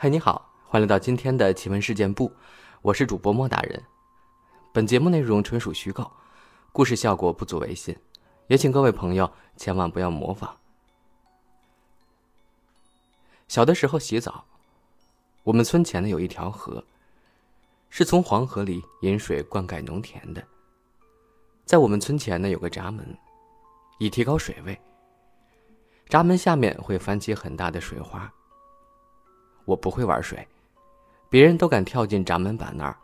嗨，你好，欢迎来到今天的奇闻事件部，我是主播莫大人。本节目内容纯属虚构，故事效果不足为信，也请各位朋友千万不要模仿。小的时候洗澡，我们村前呢有一条河，是从黄河里引水灌溉农田的。在我们村前呢有个闸门，以提高水位。闸门下面会翻起很大的水花。我不会玩水，别人都敢跳进闸门板那儿，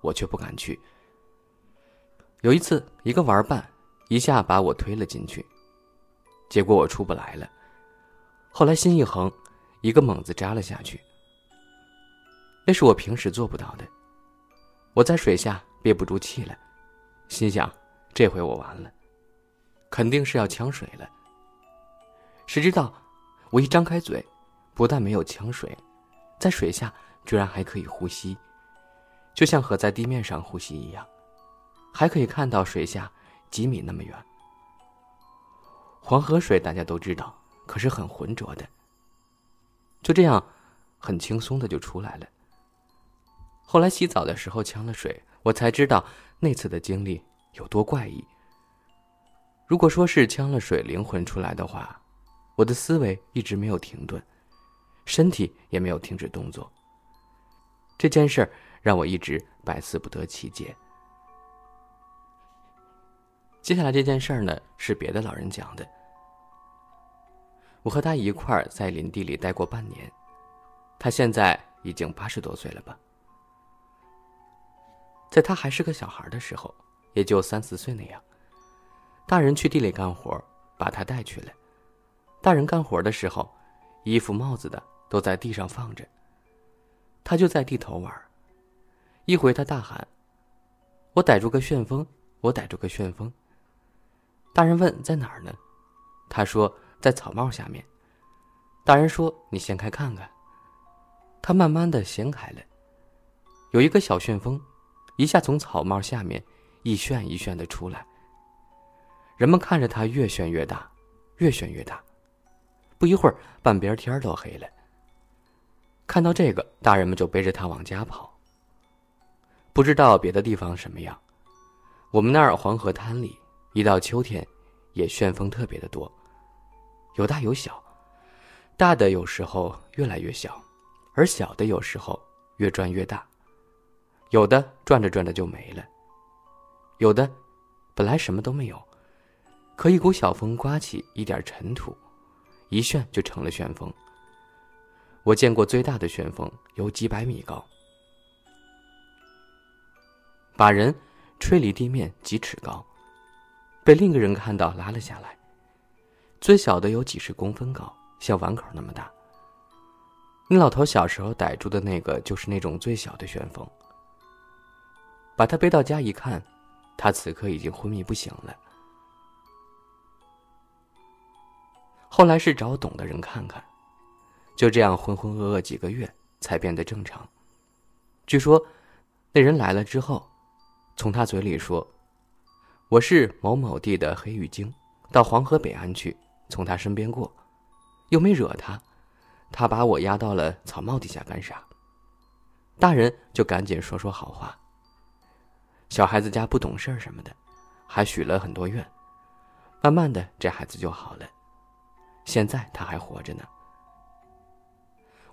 我却不敢去。有一次，一个玩伴一下把我推了进去，结果我出不来了。后来心一横，一个猛子扎了下去。那是我平时做不到的。我在水下憋不住气了，心想：这回我完了，肯定是要呛水了。谁知道，我一张开嘴，不但没有呛水。在水下居然还可以呼吸，就像和在地面上呼吸一样，还可以看到水下几米那么远。黄河水大家都知道，可是很浑浊的。就这样，很轻松的就出来了。后来洗澡的时候呛了水，我才知道那次的经历有多怪异。如果说是呛了水灵魂出来的话，我的思维一直没有停顿。身体也没有停止动作。这件事让我一直百思不得其解。接下来这件事呢，是别的老人讲的。我和他一块儿在林地里待过半年，他现在已经八十多岁了吧。在他还是个小孩的时候，也就三四岁那样，大人去地里干活，把他带去了。大人干活的时候，衣服帽子的。都在地上放着。他就在地头玩。一回他大喊：“我逮住个旋风！我逮住个旋风！”大人问：“在哪儿呢？”他说：“在草帽下面。”大人说：“你掀开看看。”他慢慢的掀开了，有一个小旋风，一下从草帽下面一旋一旋的出来。人们看着他越旋越大，越旋越大，不一会儿半边天都黑了。看到这个，大人们就背着他往家跑。不知道别的地方什么样，我们那儿黄河滩里，一到秋天，也旋风特别的多，有大有小，大的有时候越来越小，而小的有时候越转越大，有的转着转着就没了，有的本来什么都没有，可一股小风刮起一点尘土，一旋就成了旋风。我见过最大的旋风有几百米高，把人吹离地面几尺高，被另一个人看到拉了下来。最小的有几十公分高，像碗口那么大。那老头小时候逮住的那个就是那种最小的旋风。把他背到家一看，他此刻已经昏迷不醒了。后来是找懂的人看看。就这样浑浑噩噩几个月，才变得正常。据说，那人来了之后，从他嘴里说：“我是某某地的黑玉精，到黄河北岸去，从他身边过，又没惹他，他把我压到了草帽底下干啥？”大人就赶紧说说好话。小孩子家不懂事儿什么的，还许了很多愿。慢慢的，这孩子就好了。现在他还活着呢。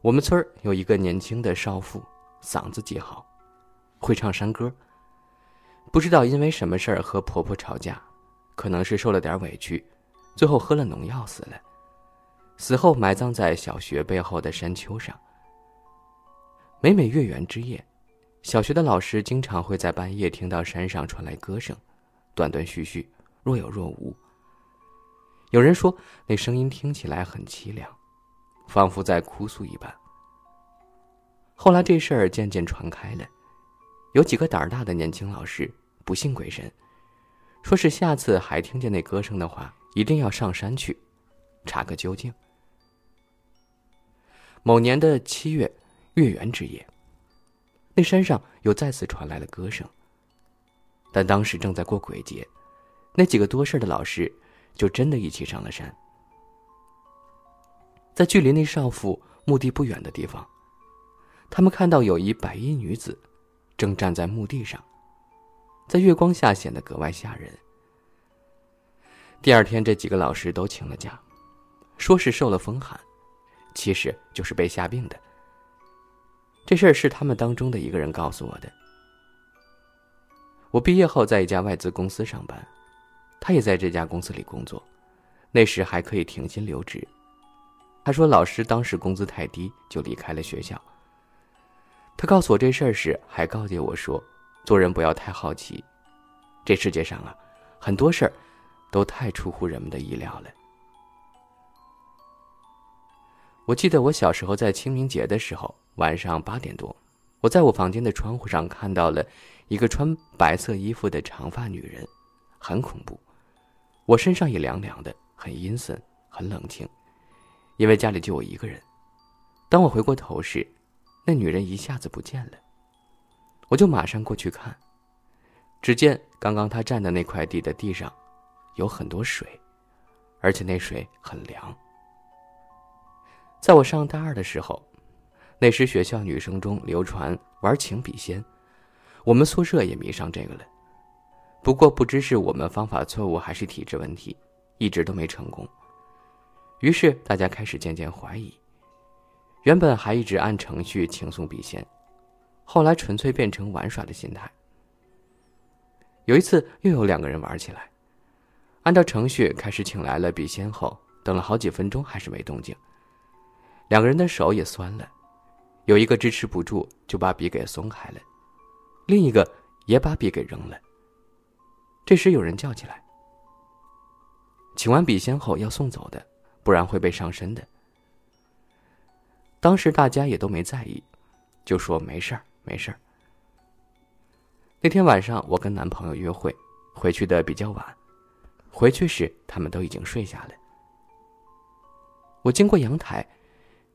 我们村儿有一个年轻的少妇，嗓子极好，会唱山歌。不知道因为什么事儿和婆婆吵架，可能是受了点委屈，最后喝了农药死了。死后埋葬在小学背后的山丘上。每每月圆之夜，小学的老师经常会在半夜听到山上传来歌声，断断续续，若有若无。有人说，那声音听起来很凄凉。仿佛在哭诉一般。后来这事儿渐渐传开了，有几个胆儿大的年轻老师不信鬼神，说是下次还听见那歌声的话，一定要上山去查个究竟。某年的七月月圆之夜，那山上又再次传来了歌声。但当时正在过鬼节，那几个多事的老师就真的一起上了山。在距离那少妇墓地不远的地方，他们看到有一白衣女子，正站在墓地上，在月光下显得格外吓人。第二天，这几个老师都请了假，说是受了风寒，其实就是被吓病的。这事儿是他们当中的一个人告诉我的。我毕业后在一家外资公司上班，他也在这家公司里工作，那时还可以停薪留职。他说老师当时工资太低，就离开了学校。他告诉我这事儿时，还告诫我说，做人不要太好奇，这世界上啊，很多事儿都太出乎人们的意料了。我记得我小时候在清明节的时候，晚上八点多，我在我房间的窗户上看到了一个穿白色衣服的长发女人，很恐怖。我身上也凉凉的，很阴森，很冷清，因为家里就我一个人。当我回过头时，那女人一下子不见了。我就马上过去看，只见刚刚她站的那块地的地上，有很多水，而且那水很凉。在我上大二的时候，那时学校女生中流传玩情笔仙，我们宿舍也迷上这个了。不过不知是我们方法错误还是体质问题，一直都没成功。于是大家开始渐渐怀疑。原本还一直按程序请送笔仙，后来纯粹变成玩耍的心态。有一次又有两个人玩起来，按照程序开始请来了笔仙后，等了好几分钟还是没动静。两个人的手也酸了，有一个支持不住，就把笔给松开了，另一个也把笔给扔了。这时有人叫起来：“请完笔仙后要送走的，不然会被上身的。”当时大家也都没在意，就说没事儿，没事儿。那天晚上我跟男朋友约会，回去的比较晚，回去时他们都已经睡下了。我经过阳台。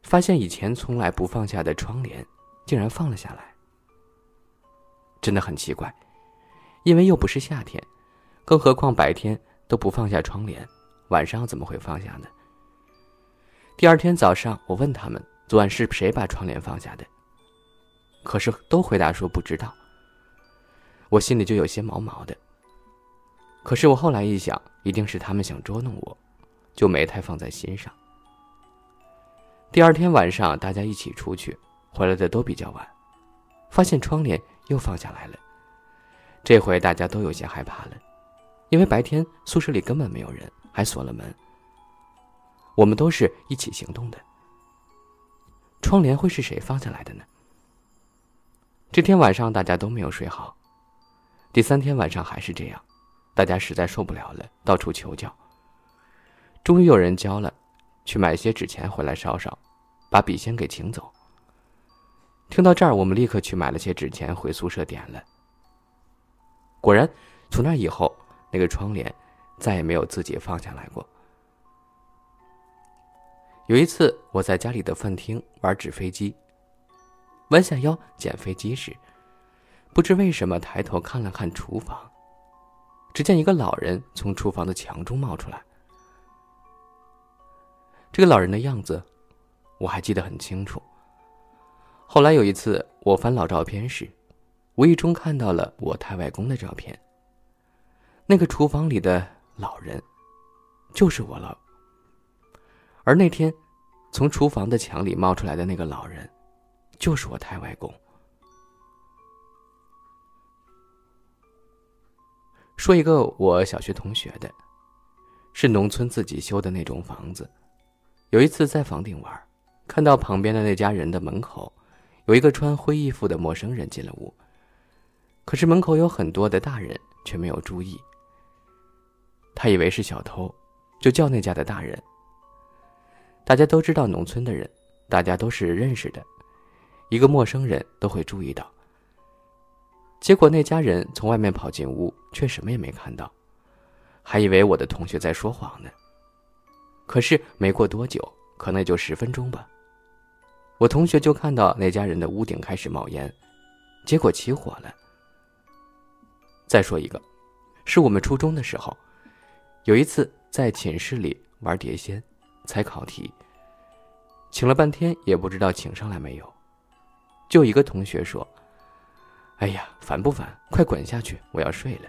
发现以前从来不放下的窗帘，竟然放了下来。真的很奇怪，因为又不是夏天，更何况白天都不放下窗帘，晚上怎么会放下呢？第二天早上，我问他们昨晚是谁把窗帘放下的，可是都回答说不知道。我心里就有些毛毛的。可是我后来一想，一定是他们想捉弄我，就没太放在心上。第二天晚上，大家一起出去，回来的都比较晚，发现窗帘又放下来了。这回大家都有些害怕了，因为白天宿舍里根本没有人，还锁了门。我们都是一起行动的，窗帘会是谁放下来的呢？这天晚上大家都没有睡好，第三天晚上还是这样，大家实在受不了了，到处求教。终于有人教了。去买些纸钱回来烧烧，把笔仙给请走。听到这儿，我们立刻去买了些纸钱回宿舍点了。果然，从那以后，那个窗帘再也没有自己放下来过。有一次，我在家里的饭厅玩纸飞机，弯下腰捡飞机时，不知为什么抬头看了看厨房，只见一个老人从厨房的墙中冒出来。这个老人的样子，我还记得很清楚。后来有一次，我翻老照片时，无意中看到了我太外公的照片。那个厨房里的老人，就是我了。而那天，从厨房的墙里冒出来的那个老人，就是我太外公。说一个我小学同学的，是农村自己修的那种房子。有一次在房顶玩，看到旁边的那家人的门口，有一个穿灰衣服的陌生人进了屋。可是门口有很多的大人却没有注意。他以为是小偷，就叫那家的大人。大家都知道农村的人，大家都是认识的，一个陌生人都会注意到。结果那家人从外面跑进屋，却什么也没看到，还以为我的同学在说谎呢。可是没过多久，可能也就十分钟吧，我同学就看到那家人的屋顶开始冒烟，结果起火了。再说一个，是我们初中的时候，有一次在寝室里玩碟仙，才考题，请了半天也不知道请上来没有，就一个同学说：“哎呀，烦不烦？快滚下去，我要睡了。”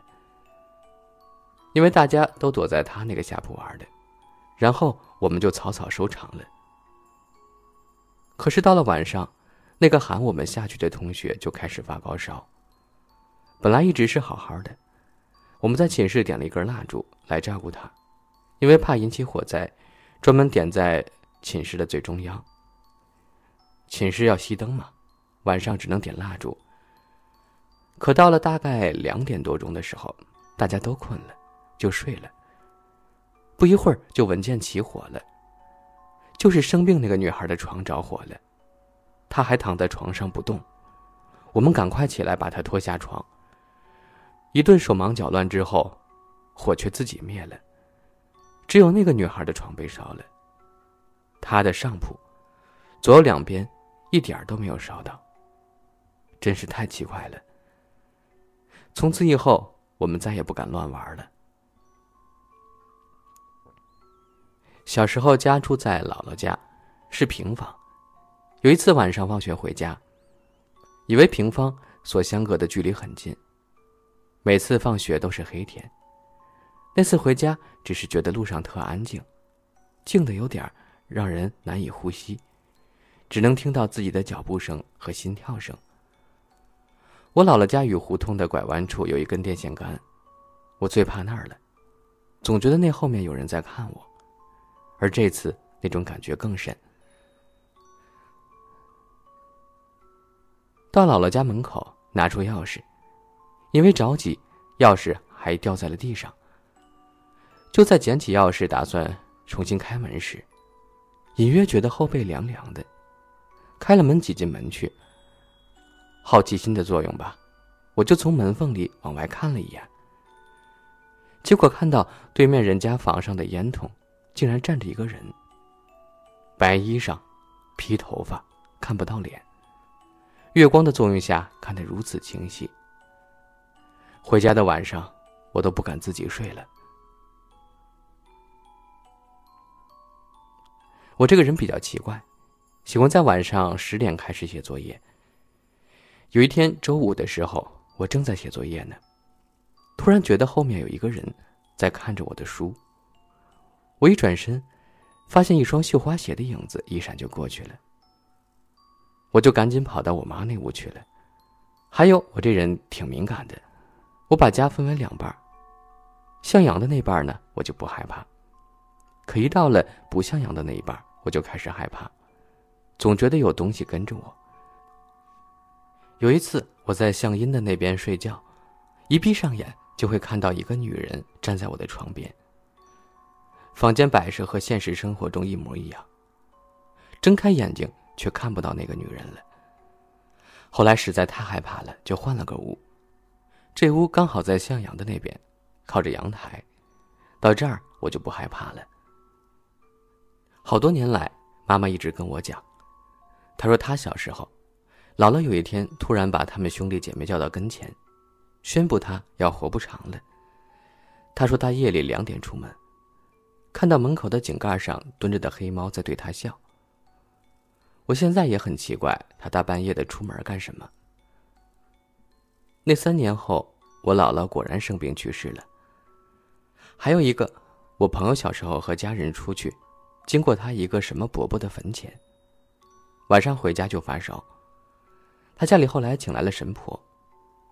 因为大家都躲在他那个下铺玩的，然后我们就草草收场了。可是到了晚上，那个喊我们下去的同学就开始发高烧。本来一直是好好的，我们在寝室点了一根蜡烛来照顾他，因为怕引起火灾，专门点在寝室的最中央。寝室要熄灯嘛，晚上只能点蜡烛。可到了大概两点多钟的时候，大家都困了。就睡了。不一会儿就闻见起火了，就是生病那个女孩的床着火了，她还躺在床上不动。我们赶快起来把她拖下床。一顿手忙脚乱之后，火却自己灭了，只有那个女孩的床被烧了。她的上铺、左右两边一点都没有烧到，真是太奇怪了。从此以后，我们再也不敢乱玩了。小时候家住在姥姥家，是平房。有一次晚上放学回家，以为平房所相隔的距离很近，每次放学都是黑天。那次回家只是觉得路上特安静，静的有点让人难以呼吸，只能听到自己的脚步声和心跳声。我姥姥家与胡同的拐弯处有一根电线杆，我最怕那儿了，总觉得那后面有人在看我。而这次那种感觉更深。到姥姥家门口，拿出钥匙，因为着急，钥匙还掉在了地上。就在捡起钥匙打算重新开门时，隐约觉得后背凉凉的。开了门，挤进门去。好奇心的作用吧，我就从门缝里往外看了一眼。结果看到对面人家房上的烟筒。竟然站着一个人。白衣裳，披头发，看不到脸。月光的作用下，看得如此清晰。回家的晚上，我都不敢自己睡了。我这个人比较奇怪，喜欢在晚上十点开始写作业。有一天周五的时候，我正在写作业呢，突然觉得后面有一个人在看着我的书。我一转身，发现一双绣花鞋的影子一闪就过去了。我就赶紧跑到我妈那屋去了。还有，我这人挺敏感的，我把家分为两半向阳的那半呢，我就不害怕；可一到了不向阳的那一半，我就开始害怕，总觉得有东西跟着我。有一次，我在向阴的那边睡觉，一闭上眼就会看到一个女人站在我的床边。房间摆设和现实生活中一模一样。睁开眼睛却看不到那个女人了。后来实在太害怕了，就换了个屋。这屋刚好在向阳的那边，靠着阳台。到这儿我就不害怕了。好多年来，妈妈一直跟我讲，她说她小时候，姥姥有一天突然把他们兄弟姐妹叫到跟前，宣布她要活不长了。她说她夜里两点出门。看到门口的井盖上蹲着的黑猫在对他笑。我现在也很奇怪，他大半夜的出门干什么？那三年后，我姥姥果然生病去世了。还有一个，我朋友小时候和家人出去，经过他一个什么伯伯的坟前，晚上回家就发烧。他家里后来请来了神婆，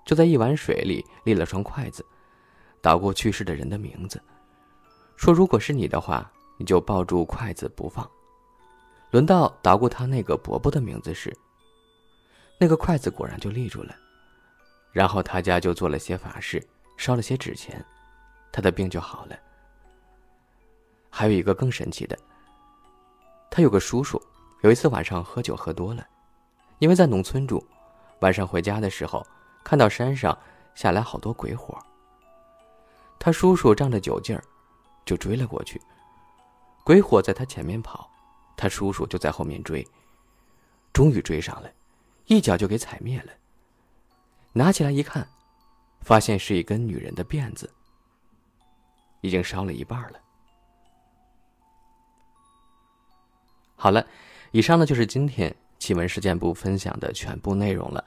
就在一碗水里立了双筷子，捣过去世的人的名字。说：“如果是你的话，你就抱住筷子不放。轮到捣鼓他那个伯伯的名字时，那个筷子果然就立住了。然后他家就做了些法事，烧了些纸钱，他的病就好了。还有一个更神奇的，他有个叔叔，有一次晚上喝酒喝多了，因为在农村住，晚上回家的时候看到山上下来好多鬼火。他叔叔仗着酒劲儿。”就追了过去，鬼火在他前面跑，他叔叔就在后面追，终于追上了，一脚就给踩灭了。拿起来一看，发现是一根女人的辫子，已经烧了一半了。好了，以上呢就是今天奇闻事件部分享的全部内容了。